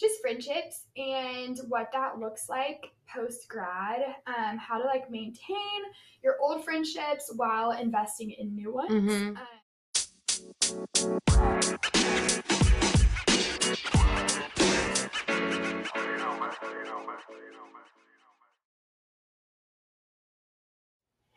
just friendships and what that looks like post grad. Um, how to like maintain your old friendships while investing in new ones. Mhm. Um,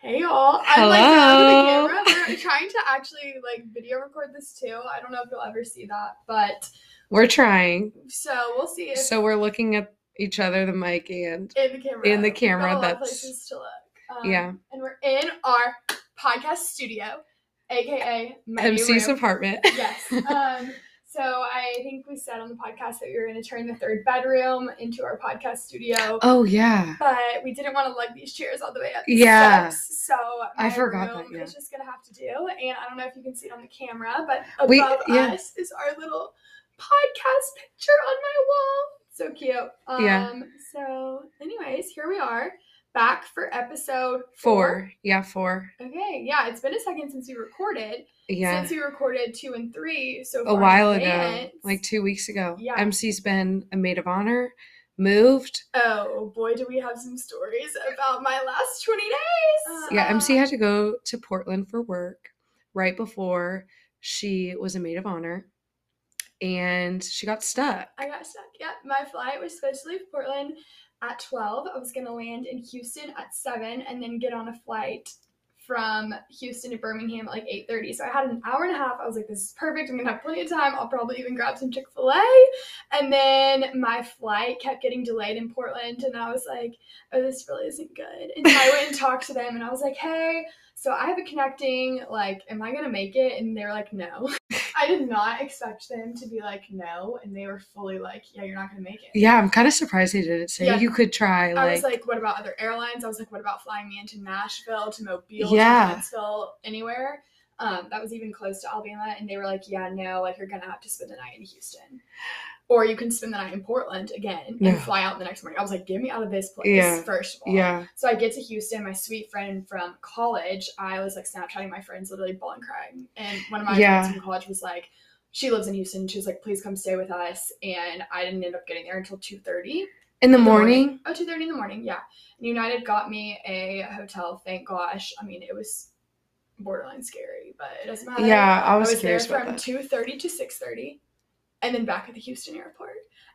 Hey y'all. I'm like the Hello. camera. We're trying to actually like video record this too. I don't know if you'll ever see that, but We're trying. so we'll see if So we're looking at each other, the mic, and in the camera. in the camera, a lot of that's- places to look. Um, Yeah. And we're in our podcast studio, aka MC's room. apartment. Yes. Um, so I think we said on the podcast that we were going to turn the third bedroom into our podcast studio. oh yeah. But we didn't want to lug these chairs all the way up the Yeah. steps, so I forgot that, room yeah. is just gonna have to do. And I don't know if you can see it on the camera, but above We- yeah. us is our little podcast picture on my wall. So cute. Um, Yeah. So, anyways, here we are back for episode Four. Yeah, four. Okay, yeah, it's been a second since we recorded. Yeah. Since we recorded two and three so a far in while ago. Like two weeks ago. Yeah. MC's been a maid of honor, moved. Oh boy, do we have some stories about my last 20 days. Yeah, MC Uh, had to go to Portland for work right before she was a maid of honor. And she got stuck. I got stuck. Yeah, my flight was supposed to leave Portland at 12. I was going to land in Houston at 7 and then get on a flight from Houston to Birmingham at like 8:30. So I had an hour and a half. I was like this is perfect. I'm going to have plenty of time. I'll probably even grab some Chick-fil-A. And then my flight kept getting delayed in Portland and I was like, "Oh, this really isn't good." And I went and talked to them and I was like, "Hey, so I have a connecting, like, am I gonna make it? And they were like, no. I did not expect them to be like, no, and they were fully like, yeah, you're not gonna make it. Yeah, I'm kind of surprised they didn't say Yeah. you could try. I Like, was like, what about other airlines? I was like, what about flying me into Nashville, to Mobile, Yeah. to Huntsville, anywhere? Um, that was even close to Alabama, and they were like, yeah, no, like you're gonna have to spend the night in Houston, or you can spend the night in Portland again and No. fly out the next morning. I was like, get me out of this place Yeah. first of all. yeah. So I get to Houston, my sweet friend from college. I was like Snapchatting my friends, literally bawling crying. And one of my Yeah. friends from college was like, she lives in Houston. She was like, please come stay with us. And I didn't end up getting there until 2.30 In the in morning? Oh, 2.30 in the morning, yeah. And United got me a hotel, thank gosh. I mean, it was borderline scary, but it doesn't matter. Yeah, I I was, was there from that. 2.30 to 6.30 and then back at the Houston airport.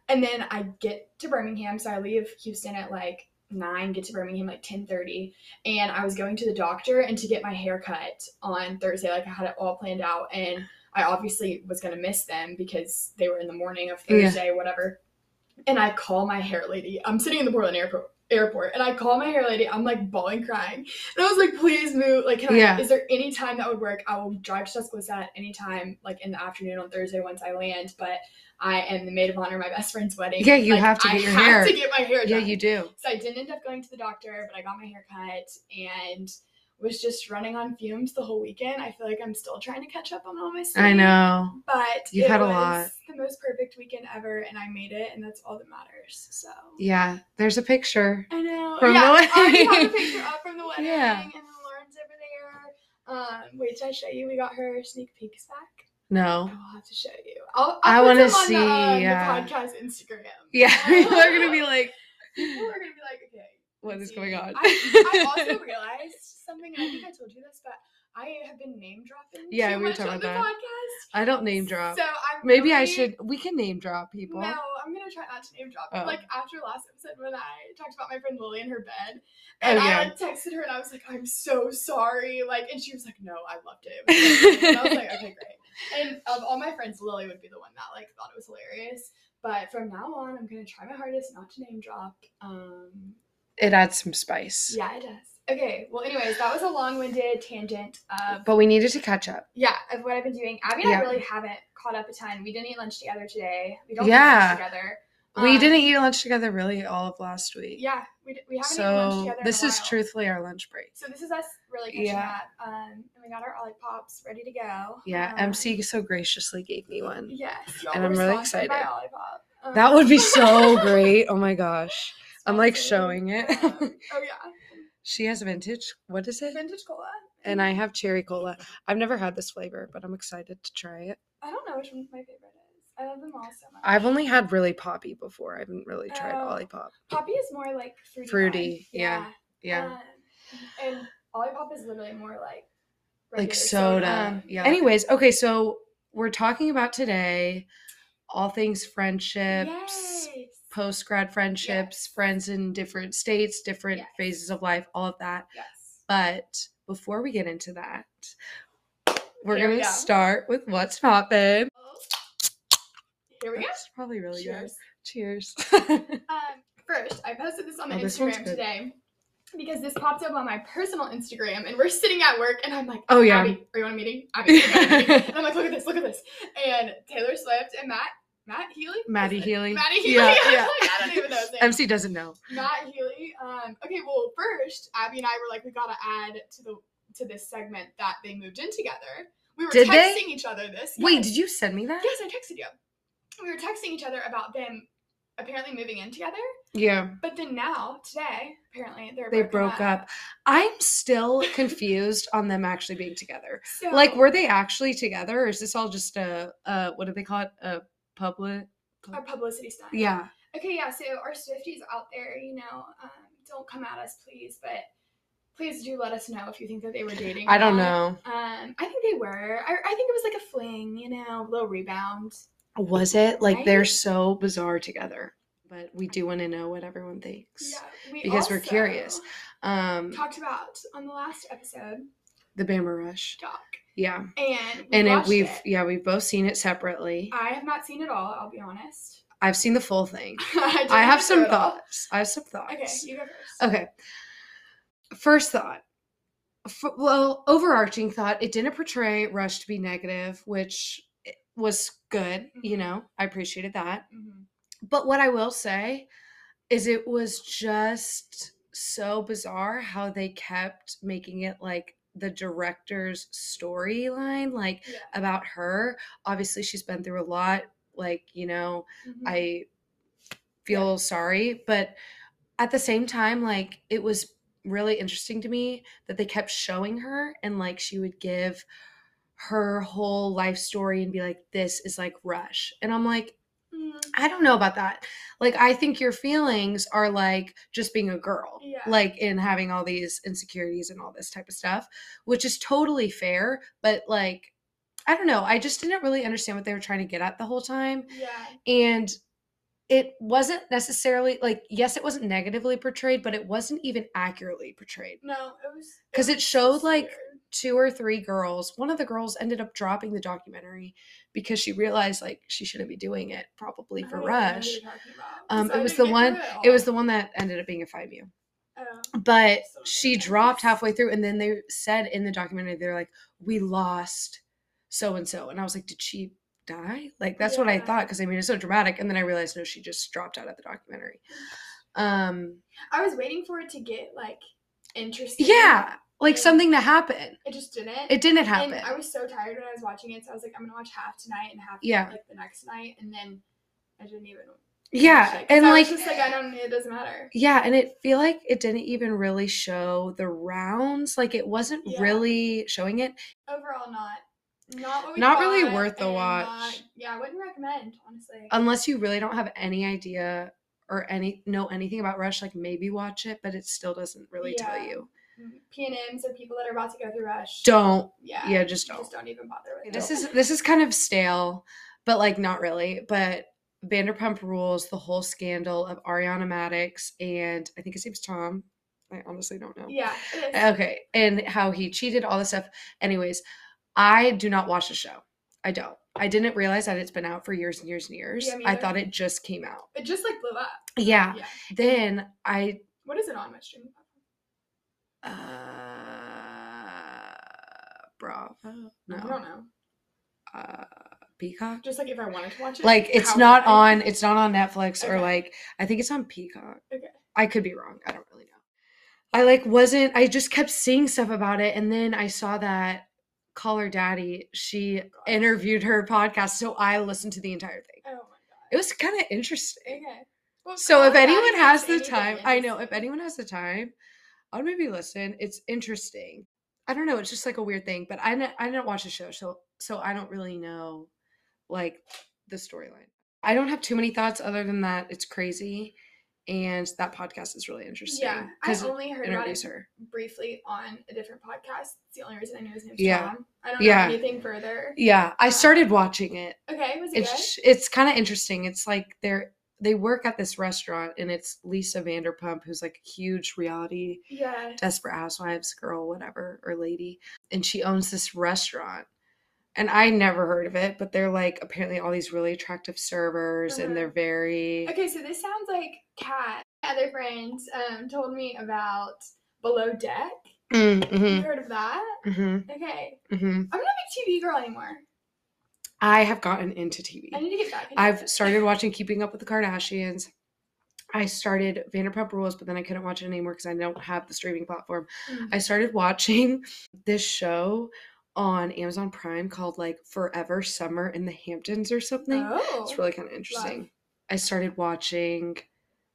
And then I get to Birmingham, so I leave Houston at like 9, get to Birmingham like 10.30. And I was going to the doctor and to get my hair cut on Thursday. Like I had it all planned out. And I obviously was going to miss them because they were in the morning of Yeah. Thursday, whatever. And I call my hair lady. I'm sitting in the Portland airport airport and I call my hair lady. I'm like bawling crying. And I was like, please move. Like, can Yeah. I, is there any time that would work? I will drive to Tuscaloosa at any time, like in the afternoon on Thursday once I land. But I am the maid of honor, at my best friend's wedding. Yeah, you Like, have to I get your have hair- to get my hair Yeah, you do. So I didn't end up going to the doctor, but I got my hair cut and was just running on fumes the whole weekend. I feel like I'm still trying to catch up on all my sleep. I know. But You've had a lot. the most perfect weekend ever, and I made it, and that's all that matters. So Yeah, there's a picture. I know. From yeah, the I have a picture up from the wedding, Yeah. and then Lauren's over there. Um, wait, did I show you? We got her sneak peeks back. No. I'll have to show you. I'll, I I'll wanna put them on the, uh, see, yeah. the podcast Instagram. Yeah, people are gonna be like, People are gonna be like, okay, what going on? I, I also realized something, I think I told you this, but I have been name dropping. Yeah, we were talking about that. podcast. I don't name drop. So I'm Maybe I should. We can name drop people. No, I'm gonna try not to name drop. Oh. Like after last episode when I talked about my friend Lily in her bed, Oh, and yeah. I like texted her and I was like, "I'm so sorry," like, and she was like, "No, I loved it." It and I was like, "Okay, great." And of all my friends, Lily would be the one that like thought it was hilarious. But from now on, I'm gonna try my hardest not to name drop. Um, It adds some spice. yeah, it does. Okay. Well, anyways, that was a long-winded tangent of But we needed to catch up. yeah of what I've been doing. Abby and Yeah. I really haven't caught up a ton. We didn't eat lunch together today. We don't eat Yeah. lunch together. we Um, didn't eat lunch together really all of last week. Yeah, we, d- we haven't eaten lunch So together. this is truthfully our lunch break. So this is us really catching Yeah. up. Um, and we got our Olipops ready to go. Yeah, Um, MC so graciously gave me one. Yes, and I'm really excited. Um, That would be so great. Oh my gosh. I'm like showing it. oh yeah, she has vintage. What is it? vintage cola. And I have cherry cola. I've never had this flavor, but I'm excited to try it. I don't know which one's my favorite is. I love them all so much. I've only had really Poppi before. I haven't really tried Oh. Olipop. Poppi is more like fruity. Fruity, vibe. yeah, Yeah. Um, and Olipop is literally more like like regular soda. Um, yeah. Anyways, okay, so we're talking about today all things friendships, Yes. Post grad friendships, Yes. friends in different states, different Yes. phases of life, all of that. Yes. But before we get into that, we're Here gonna go. start with what's poppin'. Oh. Here we go. That's probably really Cheers. good. Cheers. Um, first, I posted this on the Oh, Instagram today because this popped up on my personal Instagram, and we're sitting at work, and I'm like, Oh, yeah. Abby, are you on a meeting? Abby, are you on a meeting?" and I'm like, look at this, look at this, and Taylor Swift and Matt, Matt Healy, Matty Healy. Matty Healy. Yeah, I'm yeah. like, I don't even know. MC doesn't know. Matt Healy. Um, okay, well, first, Abby and I were like, we gotta add to the to this segment that they moved in together. We were Did they? texting each other this. Wait, Yes. did you send me that? Yes, I texted you. We were texting each other about them apparently moving in together. Yeah. But then now, today, apparently they're They broke up. I'm still confused on them actually being together. So, Like, were they actually together, or is this all just a, uh, what do they call it? A public? Our publicity stunt. Yeah. Okay, yeah. So our Swifties out there, you know, um, don't come at us, please, but please do let us know if you think that they were dating. I don't know. Um, I think they were. I, I think it was like a fling, you know, a little rebound. Was it? Like, they're so bizarre together. But we do want to know what everyone thinks. Yeah, we Because we're curious. Um, Talked about on the last episode, the Bama Rush. Doc, Yeah. and we and it, we've it. yeah, we've both seen it separately. I have not seen it all. I'll be honest. I've seen the full thing. I, I have some through it all. thoughts. I have some thoughts. Okay, you go first. Okay. First thought. F- well, overarching thought, it didn't portray Rush to be negative, which was good. You Mhm. know, I appreciated that. Mhm. But what I will say is it was just so bizarre how they kept making it like the director's storyline, like Yeah. about her. Obviously, she's been through a lot. Like, you know, Mhm. I feel sorry, but at the same time, like it was really interesting to me that they kept showing her and like she would give her whole life story and be like, this is like Rush. And I'm like, I don't know about that. Like, I think your feelings are like just being a girl, Yeah. like in having all these insecurities and all this type of stuff, which is totally fair. But like, I don't know. I just didn't really understand what they were trying to get at the whole time yeah. and it wasn't necessarily like yes it wasn't negatively portrayed but it wasn't even accurately portrayed No, it was 'Cause it was showed, like, weird. Two or three girls one of the girls ended up dropping the documentary because she realized like she shouldn't be doing it probably for don't even know who rush. you're talking about, um it was the one through it was the one that ended up being a 5u Oh, but So she dropped halfway through and then they said in the documentary they're like we lost so and so. And i was like did she die? Like that's what i thought because i mean it's so dramatic. And then i realized no she just dropped out of the documentary. Um I was waiting for it to get like interesting. yeah like something to happen It just didn't. it didn't happen And I was so tired when I was watching it, so I was like, I'm gonna watch half tonight and half Yeah. like the next night, and then I didn't even. yeah and I like was just like I don't. It doesn't matter. yeah and it feel like it didn't even really show the rounds like it wasn't Yeah. really showing it Overall, not not what we Not really worth the watch. not- yeah, I wouldn't recommend honestly. unless you really don't have any idea or any know anything about rush like maybe watch it but it still doesn't really tell Yeah. you P and M's or people that are about to go through rush. don't Yeah. yeah just don't Just don't even bother with this it. is this is kind of stale but like not really but vanderpump rules the whole scandal of ariana madix and i think his name's tom i honestly don't know Yeah. Okay and how he cheated all this stuff anyways i do not watch the show i don't i didn't realize that it's been out for years and years and years Yeah, i thought it just came out It just like blew up. yeah Yeah. then i What is it on? my streaming platform? Uh bravo No. I don't know. uh peacock Just like if I wanted to watch it. like it's not on it's not on netflix or like i think it's on peacock Okay. i could be wrong i don't really know i like wasn't i just kept seeing stuff about it and then i saw that call her daddy she Gosh. interviewed her podcast so i listened to the entire thing Oh my god. it was kind of interesting Okay. Well, so if Call Her Daddy anyone has the time i know if anyone has the time i'll maybe listen it's interesting i don't know it's just like a weird thing but i didn't, I didn't watch the show so so i don't really know like the storyline. I don't have too many thoughts other than that it's crazy and that podcast is really interesting. Yeah, I only heard about it her. briefly on a different podcast. It's the only reason I knew his name Yeah. Tom. I don't Yeah. know anything further. Yeah, I uh, started watching it. Okay, was it good? It's it's kind of interesting. It's like they're they work at this restaurant and it's Lisa Vanderpump who's like a huge reality Yeah. desperate housewives girl whatever or lady and she owns this restaurant and i never heard of it but they're like apparently all these really attractive servers Uh-huh. and they're very Okay, so this sounds like Kat. Other friends um told me about Below Deck. mm-hmm. You heard of that? mm-hmm. Okay, mm-hmm. I'm not a TV girl anymore. I have gotten into tv I need to get back. into i've it. started watching keeping up with the kardashians i started vanderpump rules but then i couldn't watch it anymore because i don't have the streaming platform Mm. I started watching this show on Amazon Prime called like Forever Summer in the Hamptons or something. Oh, It's really kind of interesting. I started watching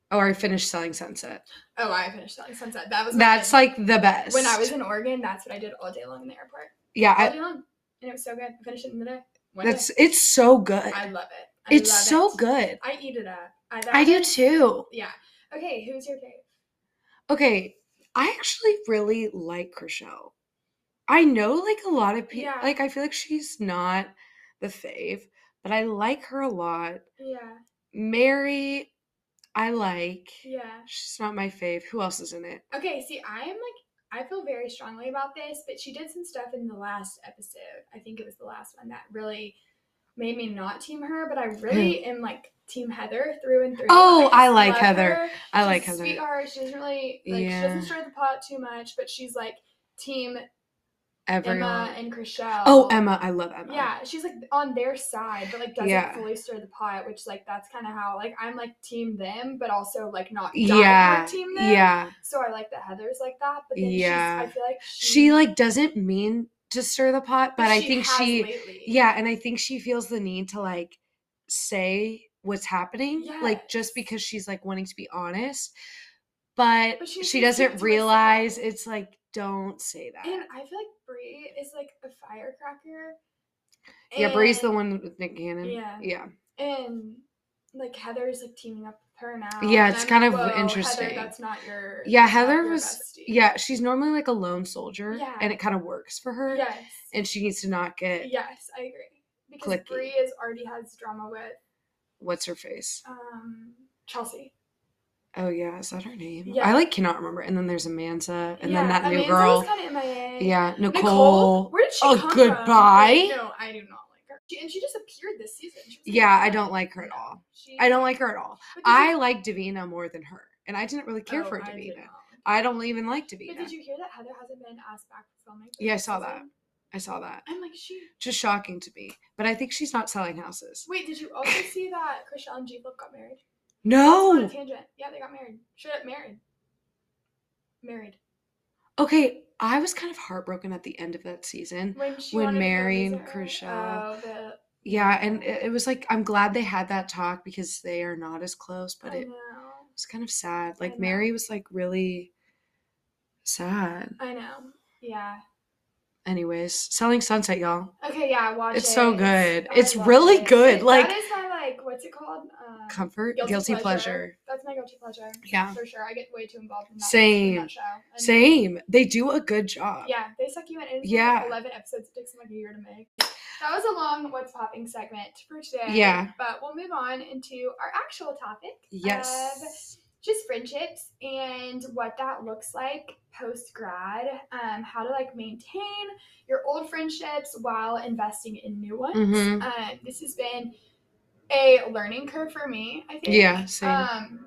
Oh, I finished Selling Sunset. oh, I finished Selling Sunset. That was That's I like the best. when I was in Oregon. That's what I did all day long in the airport. Yeah, All I, day long, and it was so good. I finished it in the day. One that's day. it's so good. I love it. I It's love so it. good. I eat it up. I, I do too. Yeah. Okay, who's your fave? Okay, I actually really like Chrishell. I know like a lot of people Yeah. like I feel like she's not the fave, but I like her a lot. Yeah. Mary, I like. Yeah. She's not my fave. Who else is in it? Okay, see, I am like, I feel very strongly about this, but she did some stuff in the last episode. I think it was the last one that really made me not team her, but I really hmm. am like team Heather through and through. Oh, I just like Heather. her. I She's like a Heather. Sweetheart. She doesn't really like. She Yeah. doesn't stir the pot too much, but she's like team Everyone. Emma and Chrishell. oh, Emma. I love Emma. Yeah, she's like on their side, but like doesn't Yeah. fully stir the pot, which like that's kind of how like I'm like team them, but also like not Yeah. team them. Yeah. So I like that Heather's like that, but then Yeah. she's, I feel like she, She like doesn't mean to stir the pot, but I think she lately. Yeah, and I think she feels the need to like say what's happening, like just because she's like wanting to be honest. But, But she she needs to keep it doesn't realize it's like don't say that. And I feel like Bre is like a firecracker. yeah, Bre's the one with Nick Cannon. Yeah. Yeah. And like Heather's like teaming up with her now. Yeah, it's I'm kind like, of "Whoa, interesting." Heather, that's not your. Yeah, Heather your was bestie." yeah, she's normally like a lone soldier Yeah. and it kind of works for her. Yes. And she needs to not get Yes, I agree. Because. Bre is already has drama with what's her face. um Chelsea. Oh yeah, is that her name? Yeah. I like cannot remember. And then there's Amanza and yeah, then that new Amanda's girl. kind of MIA. Yeah, Nicole. Nicole. Where did she Oh, come from? goodbye. Wait, no, I do not like her. She, and she just appeared this season. Yeah, I don't like her at all. She, I don't like her at all. I you- like Davina more than her. And I didn't really care oh, for I Davina. I don't even like But Davina. did you hear that Heather hasn't been asked back for filming? Yeah, I saw that. I saw that. I'm like, she. Just shocking to me. But I think she's not selling houses. Wait, did you also see that Chrishell and G Flip got married? On No. a tangent. Yeah, they got married. Straight up married. Married. Okay, I was kind of heartbroken at the end of that season. When When Mary and visit Oh. Yeah, and it, it was like I'm glad they had that talk because they are not as close, but I it know. was kind of sad. Like. Mary was like really sad. I know. Yeah. Anyways, Selling Sunset, y'all. Okay, yeah, watch It's it. It's so good. I It's really it. good, like- that is my like, what's it called? Um, Comfort, guilty, pleasure. That's my guilty pleasure. Yeah. for sure. I get way too involved in that. Same. In that show. And- Same. They do a good job. Yeah, they suck you in. It's Yeah. like Eleven episodes. It takes them like a year to make. That was a long "What's Popping" segment for today. Yeah. but we'll move on into our actual topic. Of Yes. just friendships and what that looks like post grad. Um, how to like maintain your old friendships while investing in new ones. Mhm. Um, this has been a learning curve for me. I think. Yeah, same. Um,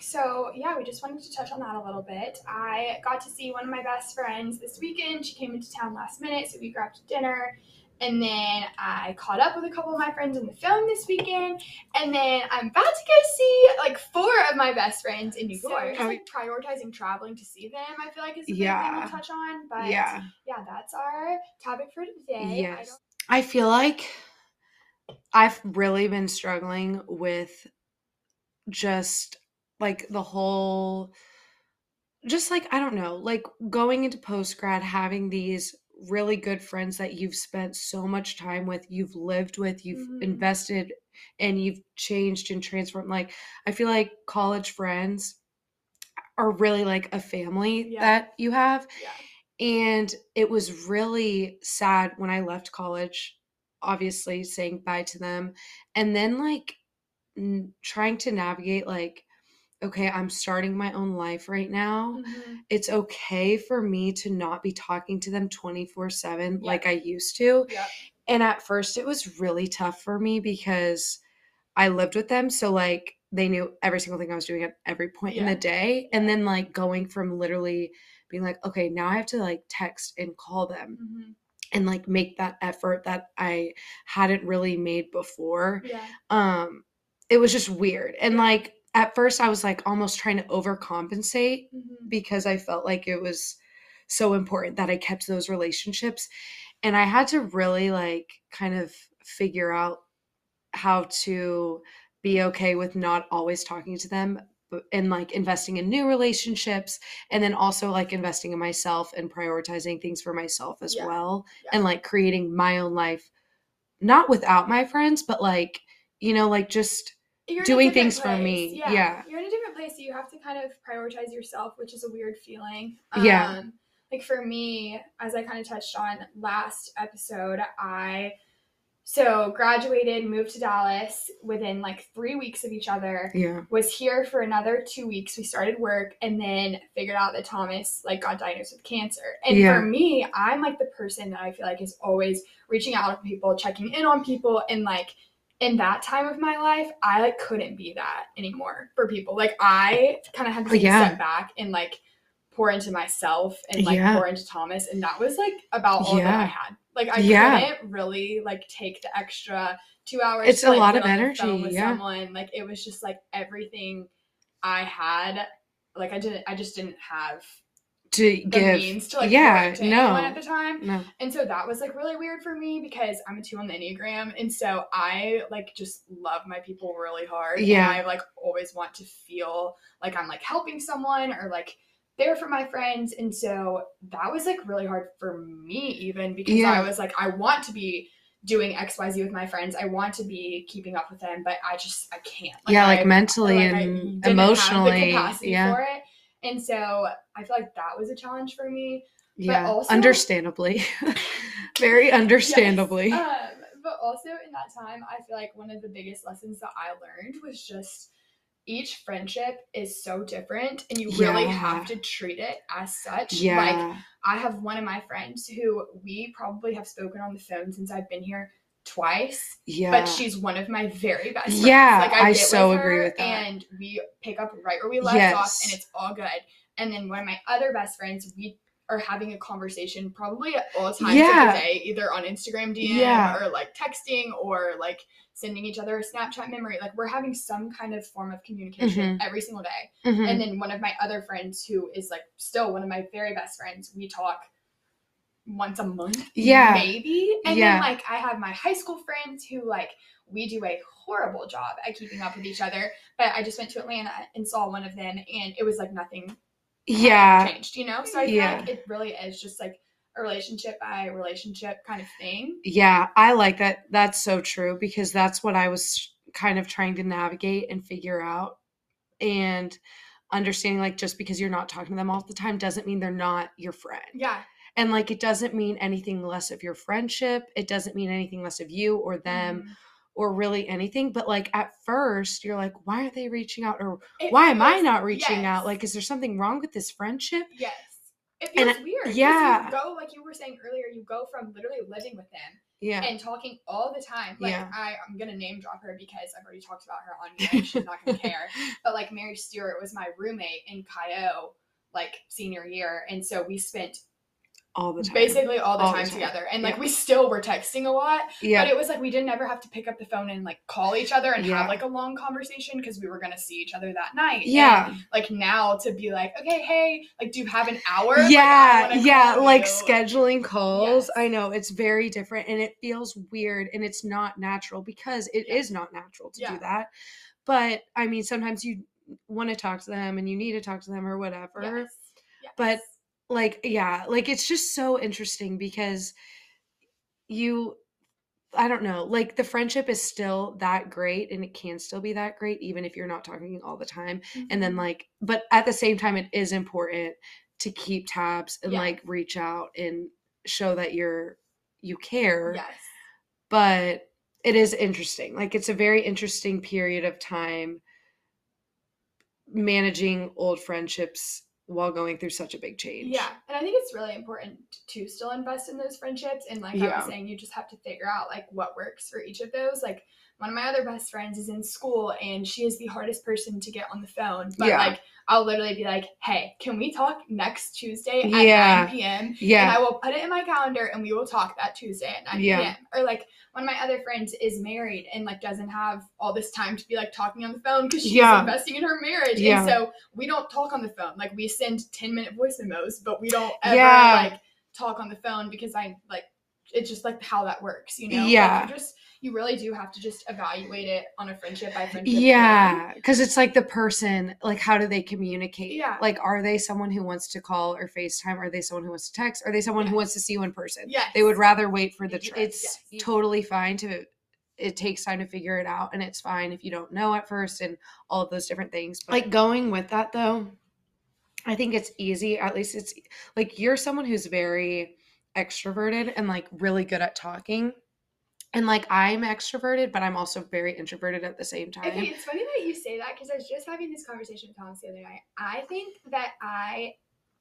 so yeah, we just wanted to touch on that a little bit. I got to see one of my best friends this weekend. She came into town last minute, so we grabbed dinner. And then I caught up with a couple of my friends in the film this weekend. And then I'm about to go see like four of my best friends in New So- York. Just like prioritizing traveling to see them, I feel like is a big thing Yeah. we'll touch on. But yeah. yeah, that's our topic for today. I Yes. don't- I feel like I've really been struggling with just like the whole just like I don't know, like going into post grad having these really good friends that you've spent so much time with, you've lived with, you've Mhm. invested and you've changed and transformed. Like I feel like college friends are really like a family Yeah. that you have. Yeah. And it was really sad when I left college, obviously saying bye to them. And then, like, n- trying to navigate, like, okay, I'm starting my own life right now. Mhm. It's okay for me to not be talking to them 24 7 Yeah. like I used to. Yeah. And at first, it was really tough for me because I lived with them. So, like, they knew every single thing I was doing at every point in the day. And then, like, going from literally being like, okay, now I have to like text and call them Mhm. And like make that effort that I hadn't really made before. Yeah. Um, it was just weird. And like, at first, I was like almost trying to overcompensate Mhm. because I felt like it was so important that I kept those relationships. And I had to really like kind of figure out how to be okay with not always talking to them and like investing in new relationships and then also like investing in myself and prioritizing things for myself as Yeah. well Yeah. and like creating my own life not without my friends but like you know like just You're doing things for me, place. yeah. You're in a different place, so you have to kind of prioritize yourself, which is a weird feeling. Yeah. Um, like for me, as I kind of touched on last episode, I so graduated, moved to Dallas within like three weeks of each other. yeah Was here for another two weeks. We started work and then figured out that Thomas like got diagnosed with cancer. And Yeah. for me, I'm like the person that I feel like is always reaching out to people, checking in on people, and like in that time of my life, I like couldn't be that anymore for people. Like I kind of had to Yeah. step back and like pour into myself and like Yeah. pour into Thomas, and that was like about all that I had. Like I Yeah. couldn't really like take the extra two hours. It's to, a like, lot of on the phone energy, With yeah. someone like it was just like everything I had. Like I didn't. I just didn't have to the give means to like yeah, into no. at the time. no And so that was like really weird for me because I'm a two on the Enneagram. And so I like just love my people really hard. Yeah. And I like always want to feel like I'm like helping someone or like there for my friends. And so that was like really hard for me even because Yeah. I was like, I want to be doing XYZ with my friends. I want to be keeping up with them, but I just I can't. yeah like I- mentally like, I and didn't have the emotionally yeah for it. And so I feel like that was a challenge for me. yeah also- understandably very understandably Yes. Um, but also in that time, I feel like one of the biggest lessons that I learned was just each friendship is so different and you really Yeah. have to treat it as such. yeah Like I have one of my friends who we probably have spoken on the phone since I've been here twice, yeah but she's one of my very best friends. Yeah, like I get so with agree her with that. And we pick up right where we left off and it's all good. And then one of my other best friends, we are having a conversation probably at all times Yeah. of the day, either on Instagram DM Yeah. or like texting or like sending each other a Snapchat memory. Like we're having some kind of form of communication every single day. Mhm. And then one of my other friends who is like still one of my very best friends, we talk once a month. Yeah. Maybe. And Yeah. then like I have my high school friends who like we do a horrible job at keeping up with each other. But I just went to Atlanta and saw one of them and it was like nothing yeah changed, you know? So I feel Yeah. like it really is just like a relationship by relationship kind of thing. Yeah, I like that. That's so true because that's what I was kind of trying to navigate and figure out. And understanding like just because you're not talking to them all the time doesn't mean they're not your friend. Yeah. And like it doesn't mean anything less of your friendship. It doesn't mean anything less of you or them Mhm. Or really anything. But like at first you're like, why aren't they reaching out? Or It why am I not reaching out? Like, is there something wrong with this friendship? Yes. It And feels I- weird. yeah. You go, like you were saying earlier, you go from literally living with them Yeah. and talking all the time. Like Yeah. I, I'm gonna name drop her because I've already talked about her on here. She's not gonna care. But like Mary Stewart was my roommate in Cayo, like senior year, and so we spent all the time. basically all the All the time time. together. And like Yeah. we still were texting a lot, yeah. but it was like we didn't ever have to pick up the phone and like call each other and Yeah. have like a long conversation because we were gonna see each other that night. And, yeah. like now to be like, okay, hey, like, do you have an hour? Yeah wanna yeah like you. scheduling calls Yes. i know it's very different and it feels weird and it's not natural because it is Yeah. not natural to do that but i mean sometimes you want to talk to them and you need to talk to them or whatever Yes. Yes. but like yeah like it's just so interesting because you i don't know like the friendship is still that great and it can still be that great even if you're not talking all the time and then Mhm. like but at the same time it is important to keep tabs and Yeah. like reach out and show that you're you care yes. but it is interesting like it's a very interesting period of time managing old friendships while going through such a big change Yeah, and I think it's really important to still invest in those friendships. And like I Yeah. was saying, you just have to figure out like what works for each of those. Like one of my other best friends is in school, and she is the hardest person to get on the phone. But Yeah. like I'll literally be like, "Hey, can we talk next Tuesday at Yeah. 9 p.m.?" And yeah I will put it in my calendar, and we will talk that Tuesday at 9 Yeah. p.m. Or like one of my other friends is married and like doesn't have all this time to be like talking on the phone because she's Yeah. investing in her marriage. Yeah. And so we don't talk on the phone. Like we send 10 minute voice memos, but we don't ever like talk on the phone because I like it's just like how that works, you know? Yeah. you just you really do have to just evaluate it on a friendship by friendship. Yeah, because it's like the person, like, how do they communicate? Yeah. Like, are they someone who wants to call or FaceTime? Are they someone who wants to text? Are they someone who wants to see you in person? Yeah, They would rather wait for the Yes, trip. It's yes. totally fine to, it takes time to figure it out. And it's fine if you don't know at first and all of those different things. But like, going with that, though, I think it's easy. At least it's like you're someone who's very extroverted and like really good at talking. And like I'm extroverted, but I'm also very introverted at the same time. Okay, it's funny that you say that because I was just having this conversation with Thomas the other night. I think that I,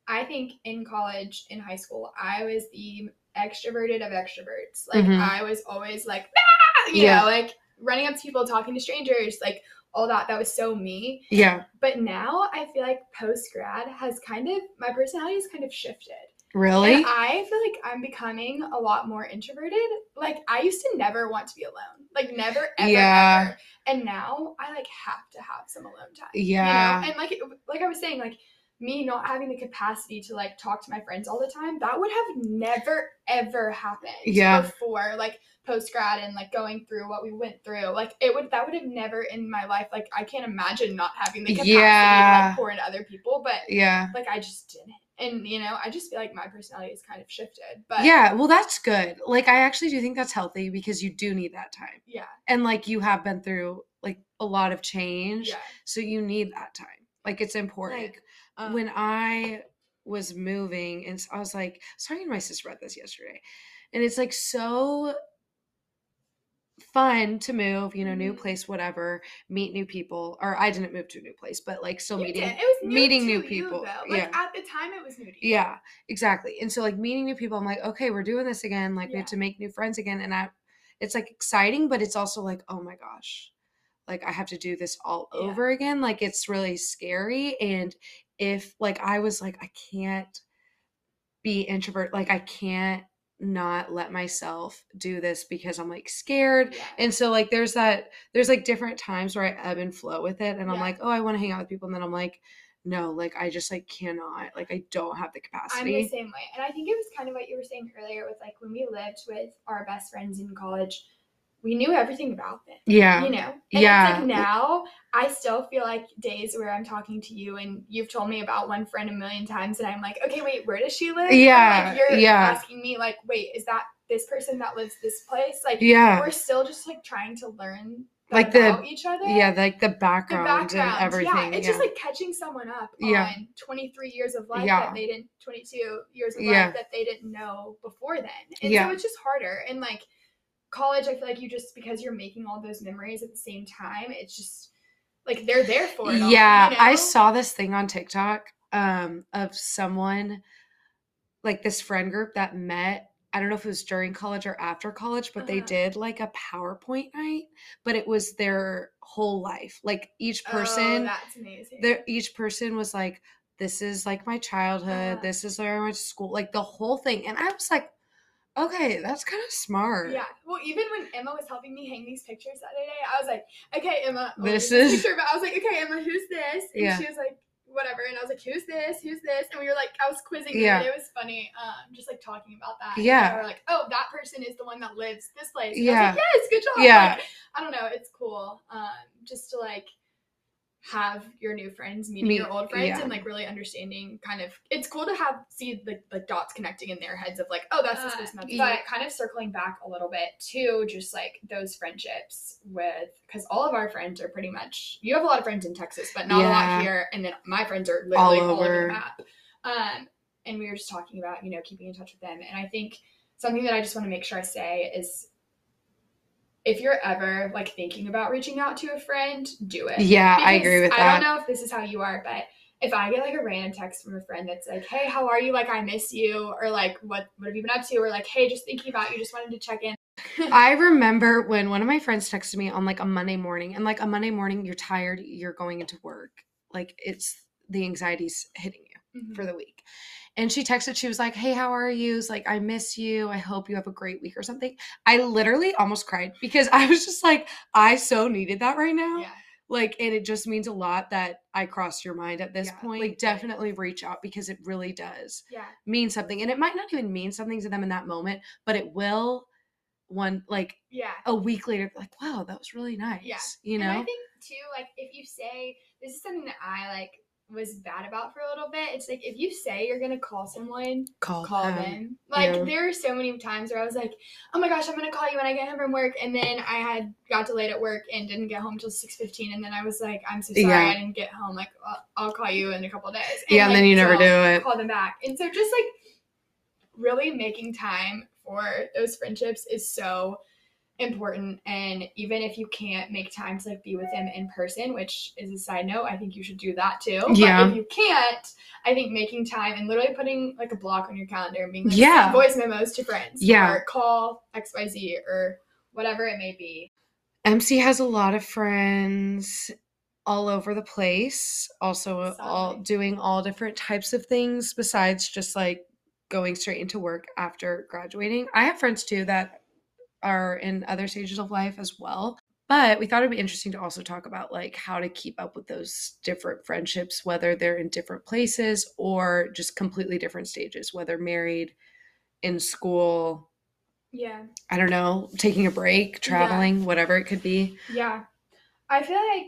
I think in college, in high school, I was the extroverted of extroverts. Like Mhm. I was always like, ah! you Yeah. know, like running up to people, talking to strangers, like all that. That was so me. Yeah. But now I feel like post grad has kind of my personality has kind of shifted. Really? And I feel like I'm becoming a lot more introverted. Like I used to never want to be alone. Like never ever Yeah. ever. And now I like have to have some alone time. Yeah. You know? And like like I was saying, like me not having the capacity to like talk to my friends all the time, that would have never ever happened Yeah. before like post grad and like going through what we went through. Like it would that would have never in my life like I can't imagine not having the capacity to Yeah. like pour into other people. But yeah. like I just didn't. And you know, I just feel like my personality has kind of shifted. But Yeah. Well, that's good. Like, I actually do think that's healthy because you do need that time. yeah, And like, you have been through like a lot of change. yeah. So you need that time. Like, it's important. Like um, when I was moving, and i was like, I was talking to my sister about this yesterday, and it's like so fun to move, you know, new Mhm. place, whatever, meet new people. Or I didn't move to a new place, but like still you meeting. did. It was new meeting new people. Like yeah. at the time, it was new to you. Yeah, exactly. And so like meeting new people, I'm like, okay, we're doing this again. Like we have to make new friends again. And I it's like exciting, but it's also like, oh my gosh. Like I have to do this all Yeah. over again. Like it's really scary. And if like I was like, I can't be introvert, like I can't not let myself do this because I'm like scared. Yeah. And so like there's that there's like different times where I ebb and flow with it and I'm like, oh, I want to hang out with people. And then I'm like, no, like I just like cannot. Like I don't have the capacity." I'm the same way. And I think it was kind of what you were saying earlier with like when we lived with our best friends in college, we knew everything about them. Yeah. You know? And Yeah. like now I still feel like days where I'm talking to you and you've told me about one friend a million times and I'm like, okay, wait, where does she live? Yeah, like, you're yeah. asking me like, wait, is that this person that lives this place? Like Yeah. we're still just like trying to learn Like the- each other. Yeah, like the the background, background, and everything. Yeah, it's yeah. just like catching someone up Yeah. on 23 years of life Yeah. that they didn't, 22 years of life that they didn't know before then. And Yeah. so it's just harder. And like college, I feel like you just, because you're making all those memories at the same time, it's just like they're there for it. all, yeah, you I saw this thing on TikTok um of someone like this friend group that met I don't know if it was during college or after college, but they Uh-huh. did like a PowerPoint night, but it was their whole life. Like each Oh, person that's amazing. each person was like this is like my childhood Uh-huh. this is where i went to school like the whole thing and i was like okay that's kind of smart Yeah. Well, even when Emma was helping me hang these pictures the other day, I was like, okay, Emma. oh, This is- Picture, but I was like, okay, Emma, who's this? And Yeah. she was like, whatever. And I was like, who's this? Who's this? And we were like, I was quizzing Yeah. It was funny. Um, just like talking about that. Yeah. they were like, oh, that person is the one that lives this place. And Yeah. I was like, yes, good job. Yeah. Like, I don't know. It's cool. Um, just to like have your new friends meeting Meet- your old friends yeah. and like really understanding kind of it's cool to have see the, the dots connecting in their heads of like oh that's this Uh, person that's but that. kind of circling back a little bit to just like those friendships with because all of our friends are pretty much you have a lot of friends in Texas, but not a lot here, and then my friends are literally all, over over. the map. Um, and we were just talking about you know keeping in touch with them, and I think something that I just want to make sure I say is if you're ever like thinking about reaching out to a friend, do it. Yeah, I agree with that. I don't know if this is how you are, but if I get like a random text from a friend that's like, "Hey, how are you? Like, I miss you," or like, "What what have you been up to?" or like, "Hey, just thinking about you, just wanted to check in." I remember when one of my friends texted me on like a Monday morning, and like a Monday morning, you're tired, you're going into work, like it's the anxiety's hitting you Mhm. for the week. And she texted, she was like, Hey, how are you? It's like, I miss you. I hope you have a great week or something. I literally almost cried because I was just like, I so needed that right now. Yeah. Like, and it just means a lot that I crossed your mind at this Yeah, point. like, definitely reach out because it really does Yeah. mean something. And it might not even mean something to them in that moment, but it will one like Yeah. a week later, like, wow, that was really nice. Yeah. You know? And I think too, like if you say this is something that I like was bad about for a little bit. It's like if you say you're gonna call someone, Call, call them. them. Like yeah. there are so many times where I was like, oh my gosh, I'm gonna call you when I get home from work, and then I had got delayed at work and didn't get home till six fifteen, and then I was like, I'm so sorry, Yeah. I didn't get home. Like I'll, I'll call you in a couple days. Yeah, and then you never do it. Call them back, and so just like really making time for those friendships is so important and even if you can't make time to like be with them in person which is a side note i think you should do that too Yeah. but if you can't i think making time and literally putting like a block on your calendar and being like Yeah. voice memos to friends Yeah. or call xyz or whatever it may be MC has a lot of friends all over the place, also all doing all different types of things besides just like going straight into work after graduating. I have friends too that are in other stages of life as well. But we thought it'd be interesting to also talk about like how to keep up with those different friendships, whether they're in different places or just completely different stages, whether married, in school, yeah I don't know, taking a break, traveling, whatever it could be. yeah i feel like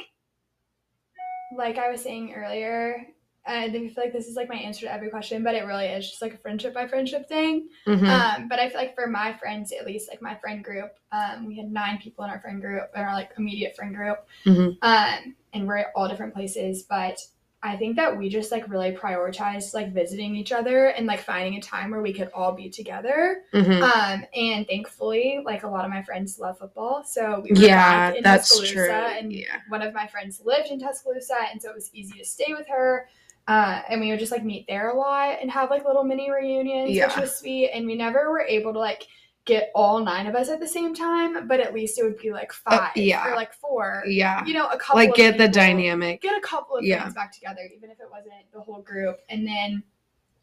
like i was saying earlier i think I feel like this is like my answer to every question but it really is just like a friendship by friendship thing Mhm. Um, but I feel like for my friends, at least like my friend group, um, we had nine people in our friend group, in our like immediate friend group, Mhm. um, and we're at all different places. But I think that we just like really prioritized like visiting each other and like finding a time where we could all be together. Mhm. Um, and thankfully, like a lot of my friends love football, so we were yeah, that's Tuscaloosa, true. and yeah. one of my friends lived in Tuscaloosa, and so it was easy to stay with her. Uh, and we would just like meet there a lot and have like little mini reunions, which Yeah. was sweet. And we never were able to like get all nine of us at the same time, but at least it would be like five Uh, yeah. or like four. Yeah. You know, a couple Like get the dynamic. Get a couple of Yeah. friends back together, even if it wasn't the whole group. And then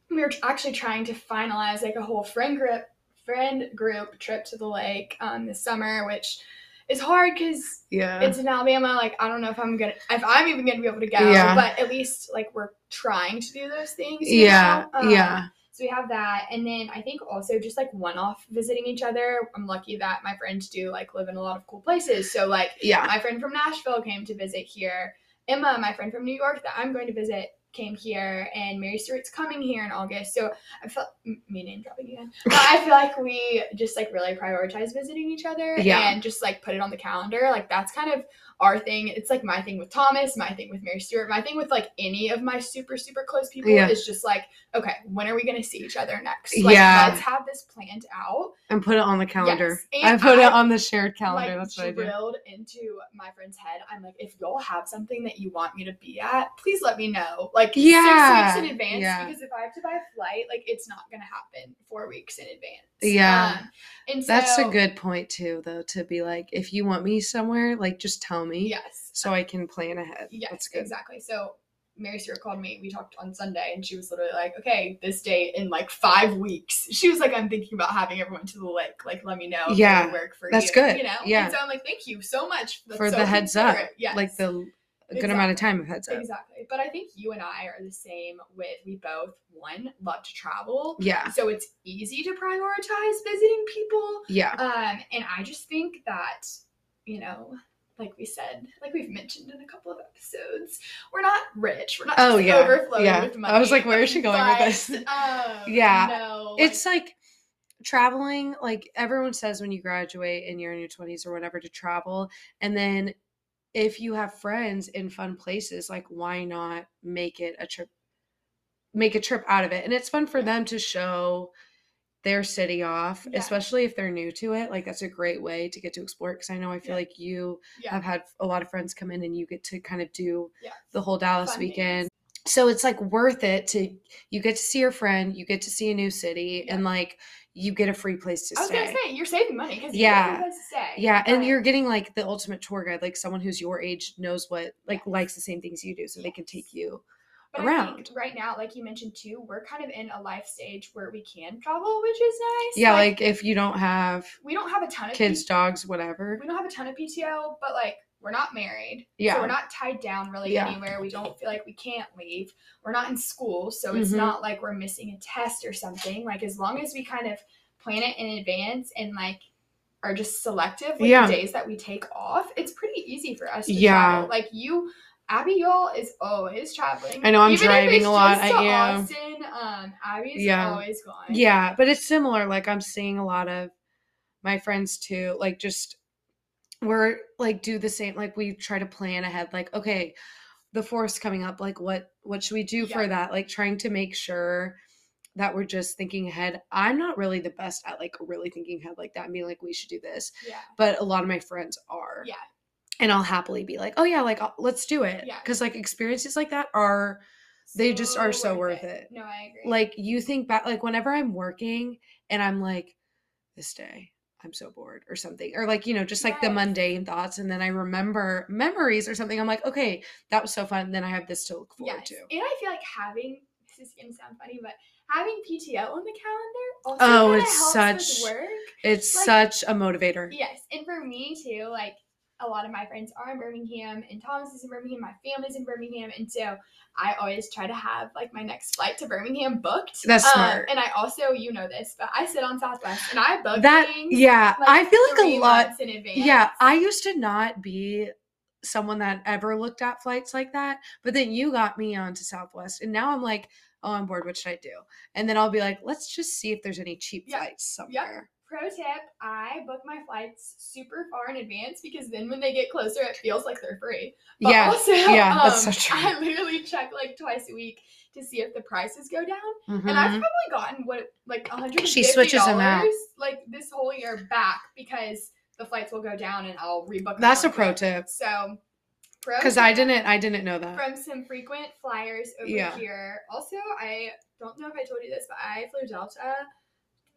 we were actually trying to finalize like a whole friend group friend group trip to the lake um, this summer, which is hard because Yeah. it's in Alabama. Like I don't know if I'm gonna if I'm even gonna be able to go. Yeah. But at least like we're trying to do those things. yeah. Um, yeah. So we have that, and then I think also just like one-off visiting each other. I'm lucky that my friends do like live in a lot of cool places. So like Yeah. my friend from Nashville came to visit here. Emma, my friend from New York that I'm going to visit, came here, and Mary Stewart's coming here in August. So I felt me name dropping again. But I feel like we just like really prioritize visiting each other Yeah. and just like put it on the calendar. Like that's kind of our thing. It's like my thing with Thomas, my thing with Mary Stewart, my thing with like any of my super super close people Yeah. is just like, okay, when are we gonna see each other next? Like, Yeah. let's have this planned out. And put it on the calendar. Yes, I and put it on the shared calendar. like That's what I do. drilled into my friend's head. I'm like, if y'all have something that you want me to be at, please let me know. Like Yeah, six weeks in advance. yeah. Because if I have to buy a flight, like it's not gonna happen four weeks in advance. Yeah. Um, and That's so, a good point too, though, to be like, if you want me somewhere, like just tell me. Yes. So I can plan ahead. Yes, That's good. exactly. So Mary Stewart called me. We talked on Sunday, and she was literally like, "Okay, this date in like five weeks." She was like, "I'm thinking about having everyone to the lake. Like, let me know. if Yeah, work for that's you." good. You know. Yeah. And so I'm like, "Thank you so much For so the heads up. Yes. Like the a good amount of time of heads up. Exactly. But I think you and I are the same with we both one love to travel. Yeah. So it's easy to prioritize visiting people. Yeah. Um, and I just think that, you know, like we said, like we've mentioned in a couple of episodes, we're not rich. We're not Oh, yeah, overflowing yeah. with money. I was like, where is she going with this? Um, Yeah, no, it's like traveling like everyone says when you graduate and you're in your 20s or whatever to travel and then if you have friends in fun places like why not make it a trip make a trip out of it and it's fun for them to show their city off Yeah. especially if they're new to it like that's a great way to get to explore because i know i feel Yeah. like you yeah, have had a lot of friends come in and you get to kind of do the whole Dallas Fun weekend. days. So it's like worth it to you get to see your friend, you get to see a new city, Yeah. and like you get a free place to I was stay. gonna say you're saving money because Yeah. you have to stay. yeah, and you're getting like the ultimate tour guide, like someone who's your age knows what like likes the same things you do, so they can take you. But I around. right now, like you mentioned too, we're kind of in a life stage where we can travel, which is nice. Yeah, like, if you don't have we don't have a ton of kids, P- dogs, whatever. we don't have a ton of PTO, but like we're not married. Yeah. So we're not tied down really Yeah. anywhere. We don't feel like we can't leave. We're not in school, so it's Mhm. not like we're missing a test or something. Like as long as we kind of plan it in advance and like are just selective with Yeah. the days that we take off, it's pretty easy for us to Yeah. travel. Like you Abby Y'all is always traveling. I know, I'm Even driving a lot, I am. Austin, um, Abby's Yeah. always gone. Yeah, but it's similar. Like I'm seeing a lot of my friends too, like just we're like do the same like we try to plan ahead like okay the forest coming up like what what should we do for that like trying to make sure that we're just thinking ahead i'm not really the best at like really thinking ahead like that and being like we should do this Yeah. but a lot of my friends are Yeah. and i'll happily be like oh yeah like I'll- let's do it Yeah. because like experiences like that are They just are so worth it. No, I agree. like you think back like whenever i'm working and i'm like this day i'm so bored or something or like you know just like the mundane thoughts and then i remember memories or something i'm like okay that was so fun and then i have this to look forward yes. to And I feel like having this is gonna sound funny, but having PTO on the calendar also Oh, it's helps such- with work. it's Like- such a motivator Yes, and for me too, like a lot of my friends are in Birmingham, and Thomas is in Birmingham. My family's in Birmingham, and so I always try to have like my next flight to Birmingham booked. That's Um, smart. and I also, you know this, but I sit on Southwest, and I book that things. yeah like, i feel like a lot in advance. yeah i used to not be someone that ever looked at flights like that but then you got me onto southwest and now i'm like oh i'm bored what should i do and then i'll be like let's just see if there's any cheap Yeah. flights somewhere Pro tip: I book my flights super far in advance because then when they get closer, it feels like they're free. But yeah also, yeah, that's so um, true. I literally check like twice a week to see if the prices go down. Mhm. And I've probably gotten what like $150 She switches them out. like this whole year back because the flights will go down and I'll rebook. them that's a pro tip So, pro because i didn't i didn't know that from some frequent flyers over Yeah. here. Also, I don't know if I told you this, but I flew Delta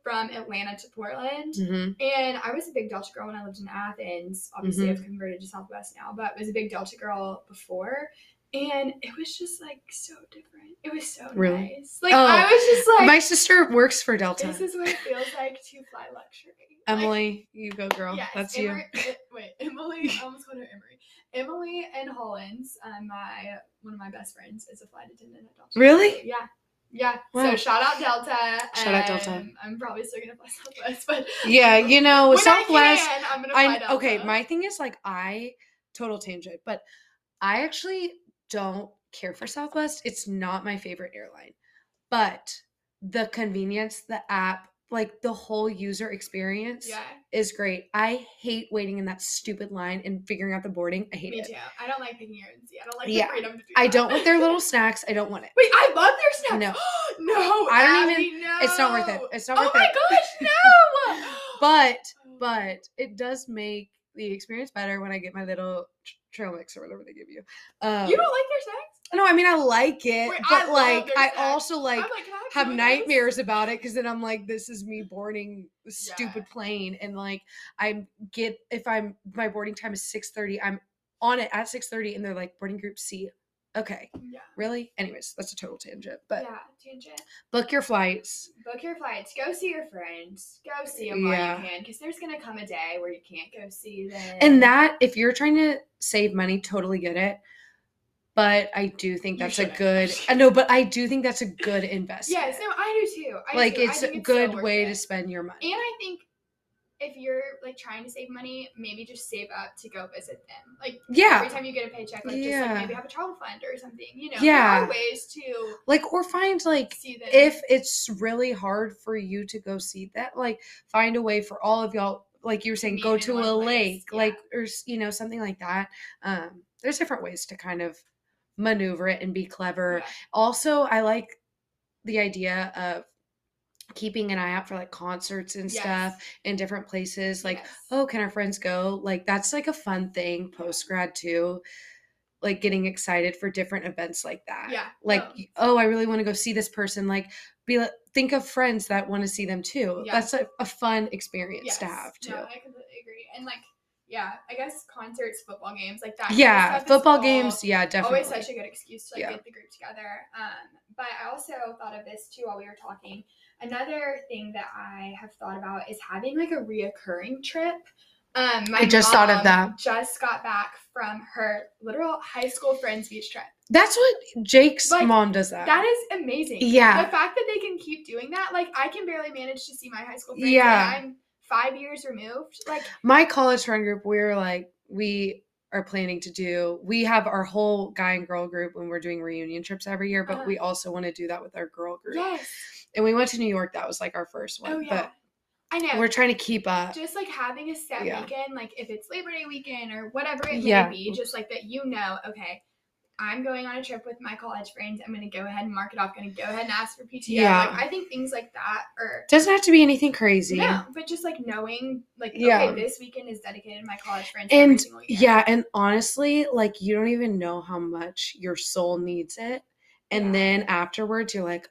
from Atlanta to Portland. hmm And I was a big Delta girl when I lived in Athens. Obviously, Mm-hmm. I've converted to Southwest now, but I was a big Delta girl before. And it was just like so different. It was so Really? nice. Like Oh, I was just like, my sister works for delta this is what it feels like to fly luxury. Like, emily you go girl yes, that's you Wait, Emily. I almost called her Emery. Emily and Hollins, um, my one of my best friends, is a flight attendant at Delta. Really? Yeah. Yeah. Wow. So shout out Delta. Shout out Delta. I'm probably still gonna fly Southwest, but yeah you know southwest I I'm gonna fly Delta. okay, my thing is like I total tangent, but I actually don't care for Southwest. It's not my favorite airline. But the convenience, the app, like the whole user experience Yeah, is great. I hate waiting in that stupid line and figuring out the boarding. I hate me it. Me too. I don't like picking your. I don't like Yeah, the freedom to do I that. don't want their little snacks. I don't want it. Wait, I love their snacks. No. no, I don't Abby, even- No. it's not worth it. It's not oh worth it. Oh my gosh, no. But but it does make the experience better when I get my little tr- trail mix or whatever they give you. Um, you don't like their snacks? No, I mean I like it, Wait, but love like I also like like, I have two of those? nightmares about it because then I'm like, this is me boarding stupid Yeah. plane, and like I get if I'm my boarding time is six thirty, I'm on it at six thirty, and they're like boarding group C. Okay, Yeah. really? Anyways, that's a total tangent, but yeah, tangent. book your flights. Book your flights. Go see your friends. Go see them Yeah. while you can, because there's gonna come a day where you can't go see them. And that, if you're trying to save money, totally get it. But I do think that's a good. I know, but I do think that's a good investment. Yes, no, I do too. I like. I it's think a so good worth way it. to spend your money. And I think if you're like trying to save money, maybe just save up to go visit them. Like Yeah. every time you get a paycheck, like just Yeah. like maybe have a travel fund or something. You know, Yeah. there are ways to Like or find like see if it's really hard for you to go see that, like find a way for all of y'all, like you were saying, meet go in to one a place, lake, yeah. like or s- you know something like that. Um, there's different ways to kind of maneuver it and be clever. Yeah. Also, I like the idea of keeping an eye out for like concerts and Yes. stuff in different places. Like, Yes. oh, can our friends go? Like that's like a fun thing post grad too. Like getting excited for different events like that. Yeah, Like, no. oh, I really want to go see this person. Like, be like, think of friends that want to see them too. Yeah. That's a, a fun experience to have too. No, I completely agree. And like, yeah, I guess concerts, football games, like that. yeah, football all- games. Yeah, definitely. Always such a good excuse to like Yeah. get the group together. Um, but I also thought of this too while we were talking. Another thing that I have thought about is having like a reoccurring trip. Um, my I just thought of that. Just got back from her literal high school friends beach trip. That's what Jake's Like, mom does that. That is amazing. Yeah. The fact that they can keep doing that, like I can barely manage to see my high school friends. Yeah. I'm five years removed. Like my college friend group, We're like, we are planning to do, we have our whole guy and girl group when we're doing reunion trips every year, but Uh-huh. we also want to do that with our girl group. yes. And we went to New York. That was like our first one. Oh yeah. I know. We're trying to keep up. just like having a set Yeah. weekend, like if it's Labor Day weekend or whatever it Yeah. may be, just like that you know, okay, I'm going on a trip with my college friends. I'm gonna go ahead and mark it off. Gonna go ahead and ask for PTO. Yeah. Like I think things like that are Doesn't have to be anything crazy. no, but just like knowing, like Yeah. okay, this weekend is dedicated to my college friends. And yeah, and honestly, like you don't even know how much your soul needs it. And Yeah. then afterwards, you're like,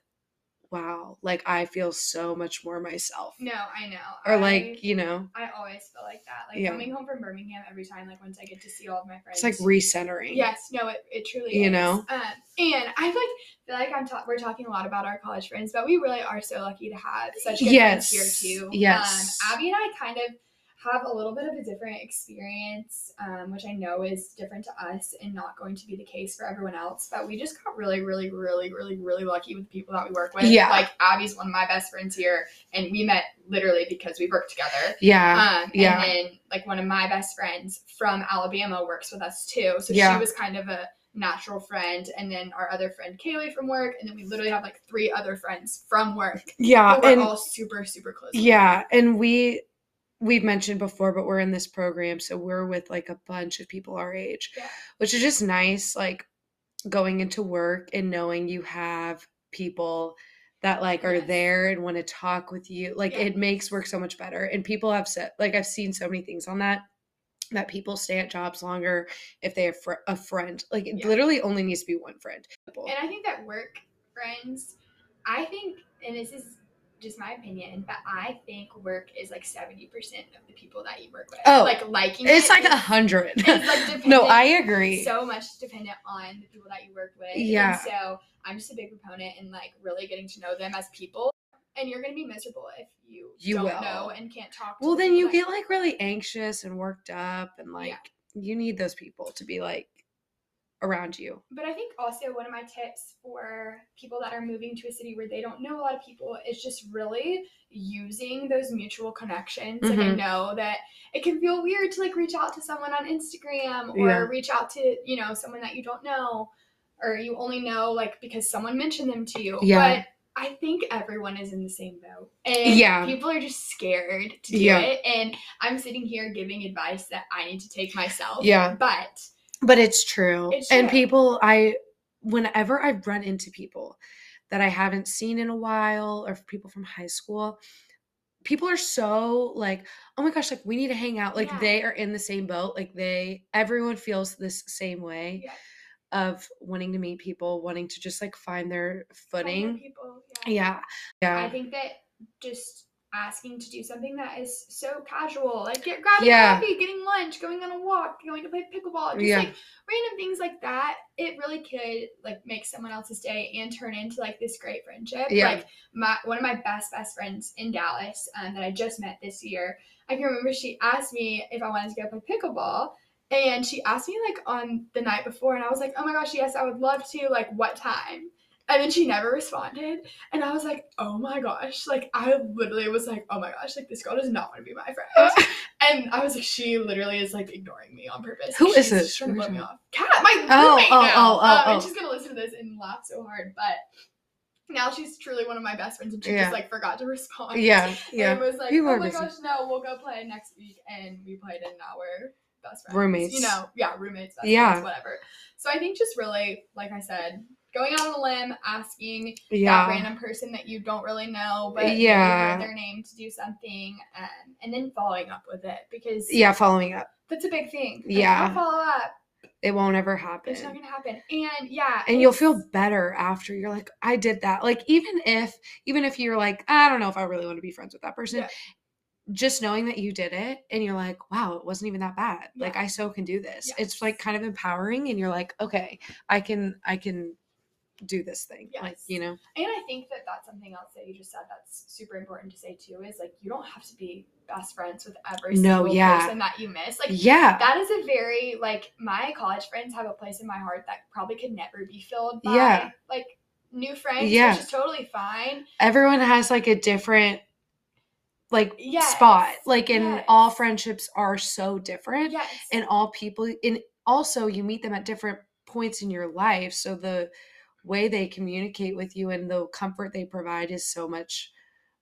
wow, like I feel so much more myself. No, I know. Or I- like, you know, I always feel like that. Like Yeah. coming home from Birmingham every time, like once I get to see all of my friends. it's like recentering. Yes, no, it, it truly You is. know? Um, and I like feel like I'm ta- we're talking a lot about our college friends, but we really are so lucky to have such good Yes, friends here too. yes. Um, Abby and I kind of have a little bit of a different experience, um, which I know is different to us and not going to be the case for everyone else. But we just got really, really, really, really, really lucky with the people that we work with. Yeah. Like Abby's one of my best friends here, and we met literally because we worked together. Yeah. Um, yeah. And then, like, one of my best friends from Alabama works with us too. So Yeah. she was kind of a natural friend. And then our other friend, Kaylee, from work. And then we literally have like three other friends from work. yeah. we're And all super, super close. yeah. And we, we've mentioned before, but we're in this program. So we're with like a bunch of people our age, Yeah. which is just nice. Like going into work and knowing you have people that like are Yes. there and want to talk with you. Like Yeah. it makes work so much better. And people have said, like, I've seen so many things on that. That people stay at jobs longer if they have fr- a friend. Like it Yeah. literally only needs to be one friend. And I think that work friends, I think, and this is just my opinion, but I think work is like 70% of the people that you work with. Oh, like liking It's it like a hundred. Like, no, I agree. so much dependent on the people that you work with. Yeah. And so I'm just a big proponent in like really getting to know them as people. And you're gonna be miserable if you, You don't will. know and can't talk. To well, the then you that- get like really anxious and worked up, and like you need those people to be like around you. But I think also one of my tips for people that are moving to a city where they don't know a lot of people is just really using those mutual connections. Like I Mhm. know that it can feel weird to like reach out to someone on Instagram or Yeah. reach out to, you know, someone that you don't know or you only know like because someone mentioned them to you. Yeah. But I think everyone is in the same boat. And Yeah. people are just scared to do Yeah. it. And I'm sitting here giving advice that I need to take myself. Yeah. But But it's true. It's and people, I, whenever I've run into people that I haven't seen in a while or people from high school, people are so like, oh my gosh, like we need to hang out. Like Yeah. they are in the same boat. Like they, everyone feels this same way Yeah. of wanting to meet people, wanting to just like find their footing. people, Yeah. I Yeah. I think that just asking to do something that is so casual, like get grabbing Yeah. coffee, getting lunch, going on a walk, going to play pickleball, just Yeah. like random things like that, it really could like make someone else's day and turn into like this great friendship. Yeah. Like my one of my best best friends in Dallas um, that I just met this year. I can remember she asked me if I wanted to go play pickleball. And she asked me like on the night before, and I was like, "Oh my gosh, yes, I would love to. Like, what time?" And then she never responded. And I was like, oh my gosh. Like, I literally was like, oh my gosh, like, this girl does not want to be my friend. and I was like, she literally is like ignoring me on purpose. Who is she's this? just trying to blow me off. Kat, my Oh, roommate oh, now. oh, oh, Um, oh. And she's going to listen to this and laugh so hard. But now she's truly one of my best friends. And she Yeah. just like forgot to respond. Yeah, yeah. And was like, People oh my busy. gosh, no, we'll go play next week. And we played and now we're best friends. Roommates. You know, yeah, roommates, best Yeah. friends, whatever. So I think just really, like I said, going out on a limb, asking that random person that you don't really know, but Yeah. heard their name to do something, um, and then following up with it because Yeah, following up. that's a big thing. Like, Yeah. don't follow up. It won't ever happen. It's not gonna happen. And yeah, and you'll feel better after you're like i did that like even if even if you're like i don't know if i really want to be friends with that person Yeah. just knowing that you did it and you're like wow it wasn't even that bad like i so can do this it's like kind of empowering and you're like okay i can i can do this thing like you know And I think that that's something else that you just said that's super important to say too is like you don't have to be best friends with every No, single yeah. person that you miss. Like yeah that is a very like my college friends have a place in my heart that probably could never be filled by Yeah. like new friends, Yeah. which is totally fine. everyone has like a different like Yes. spot like and all friendships are so different Yes. and all people and also you meet them at different points in your life so the way they communicate with you and the comfort they provide is so much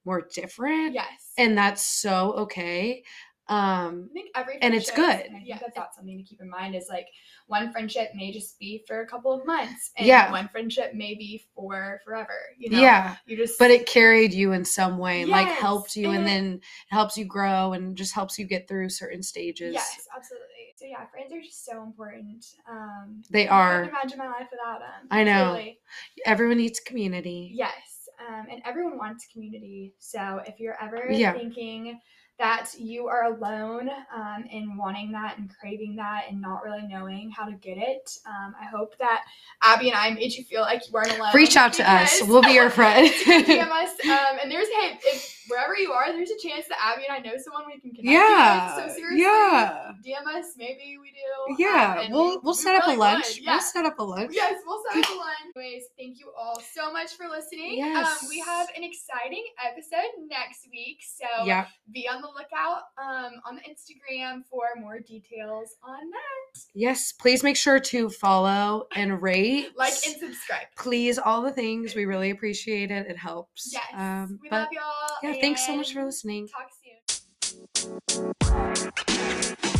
more different yes. and that's so okay um I think every and it's friendship- good. and I think that that's something to keep in mind is like one friendship may just be for a couple of months, and Yeah. one friendship may be for forever. You know, yeah you just but it carried you in some way and like helped you and and- then it helps you grow and just helps you get through certain stages Yes, absolutely. So yeah, friends are just so important. Um, They are. I couldn't imagine my life without them. I know. Truly. everyone needs community Yes, um, and everyone wants community. So if you're ever Yeah. thinking that you are alone um, in wanting that and craving that and not really knowing how to get it, um, I hope that Abby and I made you feel like you weren't alone. reach out to us we'll be your friend DM us, um, and there's hey, if wherever you are, there's a chance that Abby and I know someone we can connect yeah with. So seriously, yeah DM us, maybe we do. yeah um, and we'll we- we'll set up a lunch Yeah. we'll set up a lunch Yes, we'll set up a lunch. Anyways, thank you all so much for listening. Um, we have an exciting episode next week, so yeah be on the lookout um, on the Instagram for more details on that. Yes, please make sure to follow and rate, like and subscribe. Please, all the things. We really appreciate it. It helps. Yes, um, we but, love y'all. Yeah, thanks so much for listening. Talk soon.